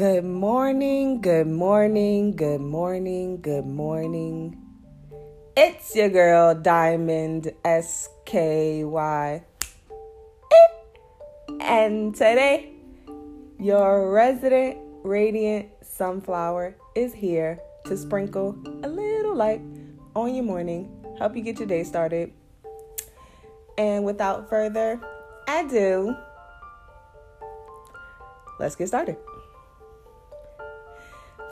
Good morning, good morning, good morning, good morning. It's your girl Diamond SKY. And today, your resident radiant sunflower is here to sprinkle a little light on your morning, help you get your day started. And without further ado, let's get started.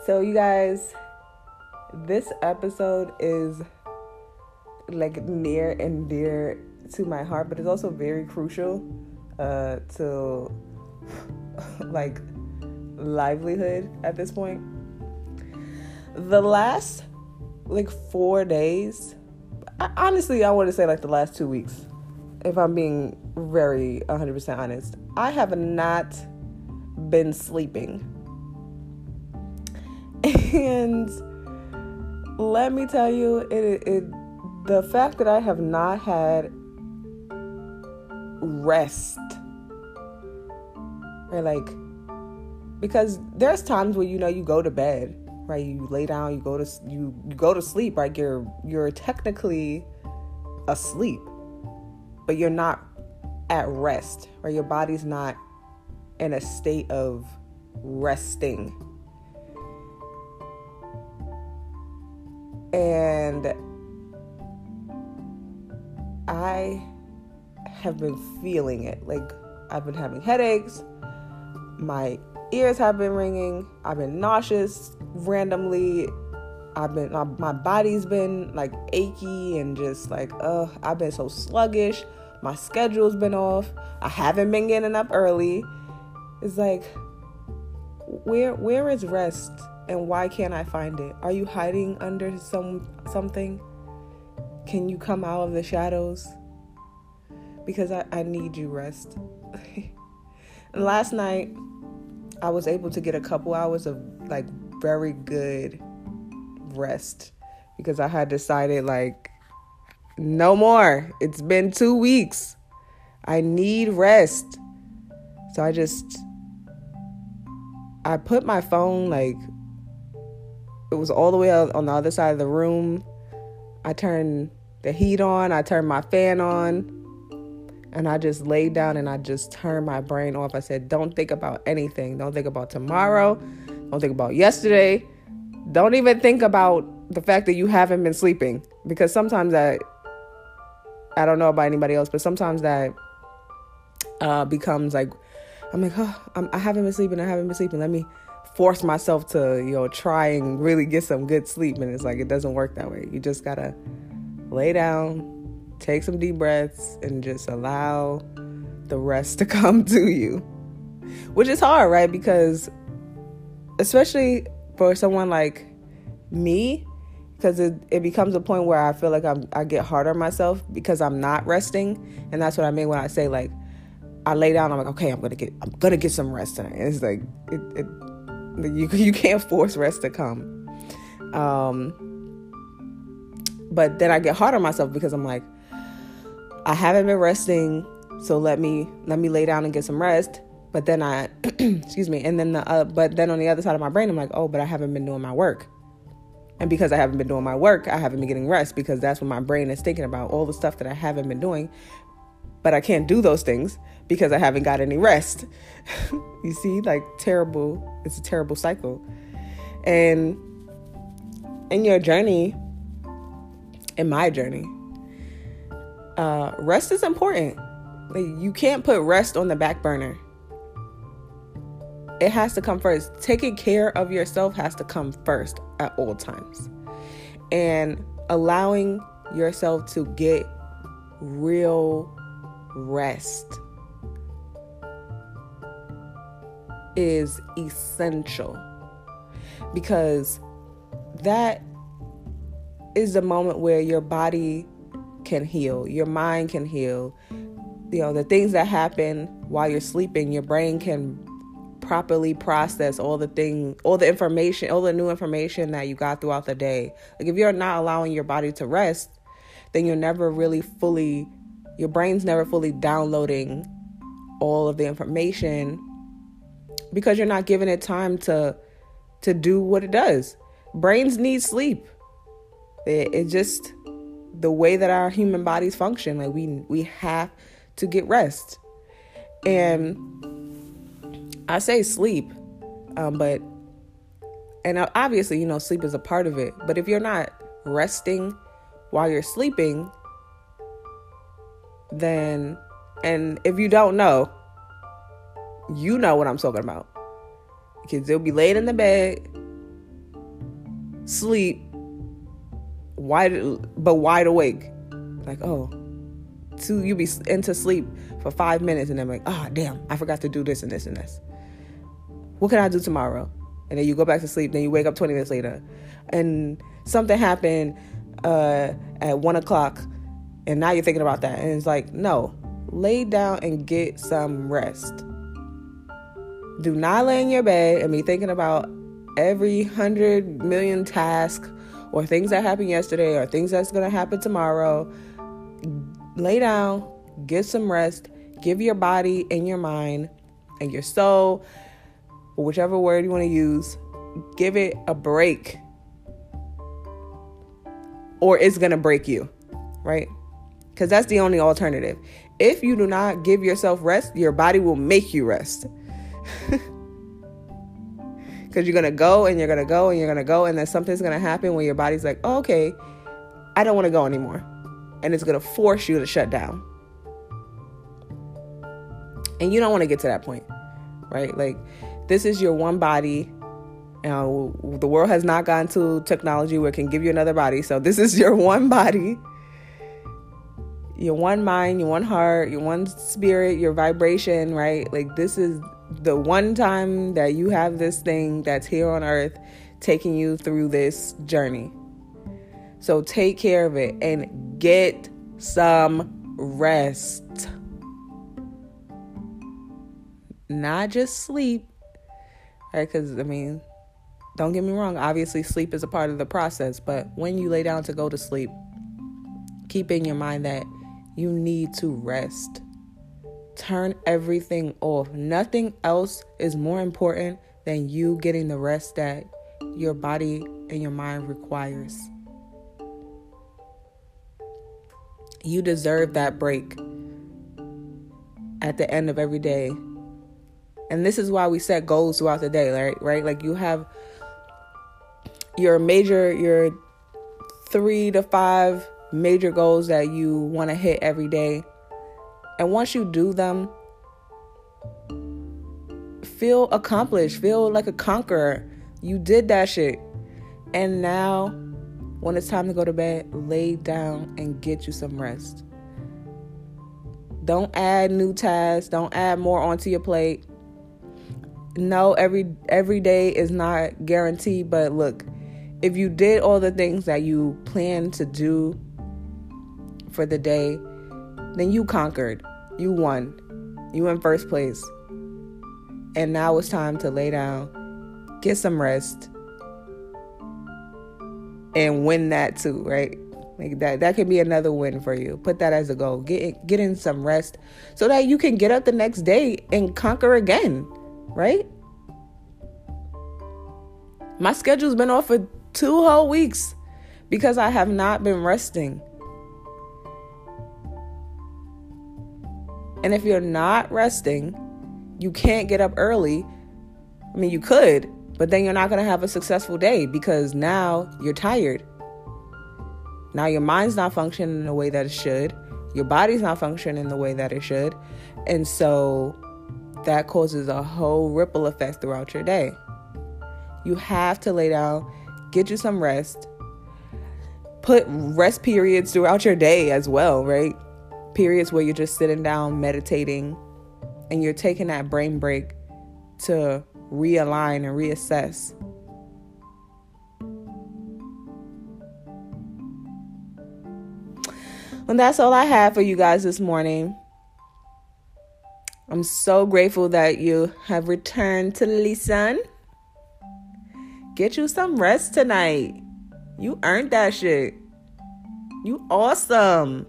So, you guys, this episode is like near and dear to my heart, but it's also very crucial uh, to like livelihood at this point. The last like four days, I, honestly, I want to say like the last two weeks, if I'm being very 100% honest, I have not been sleeping and let me tell you, it, it the fact that I have not had rest, right? Like, because there's times where you know you go to bed, right? You lay down, you go to you you go to sleep, right? You're you're technically asleep, but you're not at rest, right? Your body's not in a state of resting And I have been feeling it. Like, I've been having headaches. My ears have been ringing. I've been nauseous randomly. I've been, my, my body's been like achy and just like, ugh, I've been so sluggish. My schedule's been off. I haven't been getting up early. It's like, where where is rest? And why can't I find it? Are you hiding under some something? Can you come out of the shadows? Because I, I need you rest. and last night I was able to get a couple hours of like very good rest because I had decided like no more. It's been 2 weeks. I need rest. So I just I put my phone like it was all the way on the other side of the room. I turned the heat on, I turned my fan on, and I just laid down and I just turned my brain off. I said, Don't think about anything. Don't think about tomorrow. Don't think about yesterday. Don't even think about the fact that you haven't been sleeping. Because sometimes that, I don't know about anybody else, but sometimes that uh, becomes like, I'm like, oh, I'm, I haven't been sleeping. I haven't been sleeping. Let me force myself to, you know, try and really get some good sleep. And it's like, it doesn't work that way. You just gotta lay down, take some deep breaths, and just allow the rest to come to you. Which is hard, right? Because, especially for someone like me, because it, it becomes a point where I feel like I'm, I get hard on myself because I'm not resting. And that's what I mean when I say, like, I lay down, I'm like, okay, I'm gonna get, I'm gonna get some rest tonight. And it's like, it, it you you can't force rest to come. Um, but then I get hard on myself because I'm like, I haven't been resting, so let me let me lay down and get some rest. But then I, excuse me, and then the uh, but then on the other side of my brain, I'm like, oh, but I haven't been doing my work. And because I haven't been doing my work, I haven't been getting rest because that's what my brain is thinking about all the stuff that I haven't been doing. But I can't do those things because I haven't got any rest. you see, like terrible, it's a terrible cycle. And in your journey, in my journey, uh, rest is important. Like, you can't put rest on the back burner. It has to come first. Taking care of yourself has to come first at all times. And allowing yourself to get real rest is essential because that is the moment where your body can heal, your mind can heal. You know, the things that happen while you're sleeping, your brain can properly process all the thing, all the information, all the new information that you got throughout the day. Like if you're not allowing your body to rest, then you're never really fully your brain's never fully downloading all of the information because you're not giving it time to to do what it does. Brains need sleep. It, it just the way that our human bodies function. Like we we have to get rest, and I say sleep, um, but and obviously you know sleep is a part of it. But if you're not resting while you're sleeping, then and if you don't know, you know what I'm talking about. Because they'll be laid in the bed, sleep, wide but wide awake. Like, oh, two you'll be into sleep for five minutes and then like, oh damn, I forgot to do this and this and this. What can I do tomorrow? And then you go back to sleep, then you wake up 20 minutes later. And something happened uh, at one o'clock, and now you're thinking about that. And it's like, no, lay down and get some rest. Do not lay in your bed and be thinking about every hundred million task or things that happened yesterday or things that's going to happen tomorrow. Lay down, get some rest, give your body and your mind and your soul, whichever word you want to use, give it a break. Or it's going to break you, right? Because that's the only alternative. If you do not give yourself rest, your body will make you rest. Because you're going to go and you're going to go and you're going to go, and then something's going to happen where your body's like, oh, okay, I don't want to go anymore. And it's going to force you to shut down. And you don't want to get to that point, right? Like, this is your one body. Now, the world has not gone to technology where it can give you another body. So, this is your one body your one mind, your one heart, your one spirit, your vibration, right? Like this is the one time that you have this thing that's here on earth taking you through this journey. So take care of it and get some rest. Not just sleep, right? Because, I mean, don't get me wrong, obviously, sleep is a part of the process, but when you lay down to go to sleep, keep in your mind that you need to rest. Turn everything off. Nothing else is more important than you getting the rest that your body and your mind requires. You deserve that break at the end of every day. And this is why we set goals throughout the day, right? Right? Like you have your major your 3 to 5 major goals that you want to hit every day. And once you do them, feel accomplished, feel like a conqueror. You did that shit. And now, when it's time to go to bed, lay down and get you some rest. Don't add new tasks, don't add more onto your plate. No, every every day is not guaranteed, but look, if you did all the things that you plan to do for the day, then you conquered. You won. You in first place. And now it's time to lay down, get some rest, and win that too, right? Like that that can be another win for you. Put that as a goal. Get get in some rest so that you can get up the next day and conquer again, right? My schedule's been off for two whole weeks because I have not been resting. And if you're not resting, you can't get up early. I mean, you could, but then you're not going to have a successful day because now you're tired. Now your mind's not functioning in the way that it should. Your body's not functioning in the way that it should. And so that causes a whole ripple effect throughout your day. You have to lay down, get you some rest, put rest periods throughout your day as well, right? Periods where you're just sitting down meditating and you're taking that brain break to realign and reassess. And that's all I have for you guys this morning. I'm so grateful that you have returned to listen. Get you some rest tonight. You earned that shit. You awesome.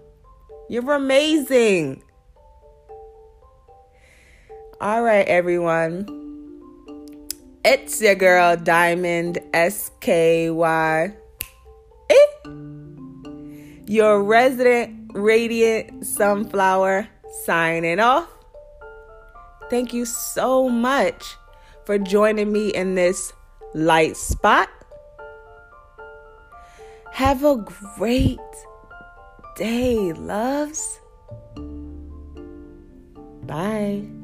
You're amazing. All right, everyone. It's your girl, Diamond SKY. Eh? Your resident radiant sunflower signing off. Thank you so much for joining me in this light spot. Have a great day, loves. Bye.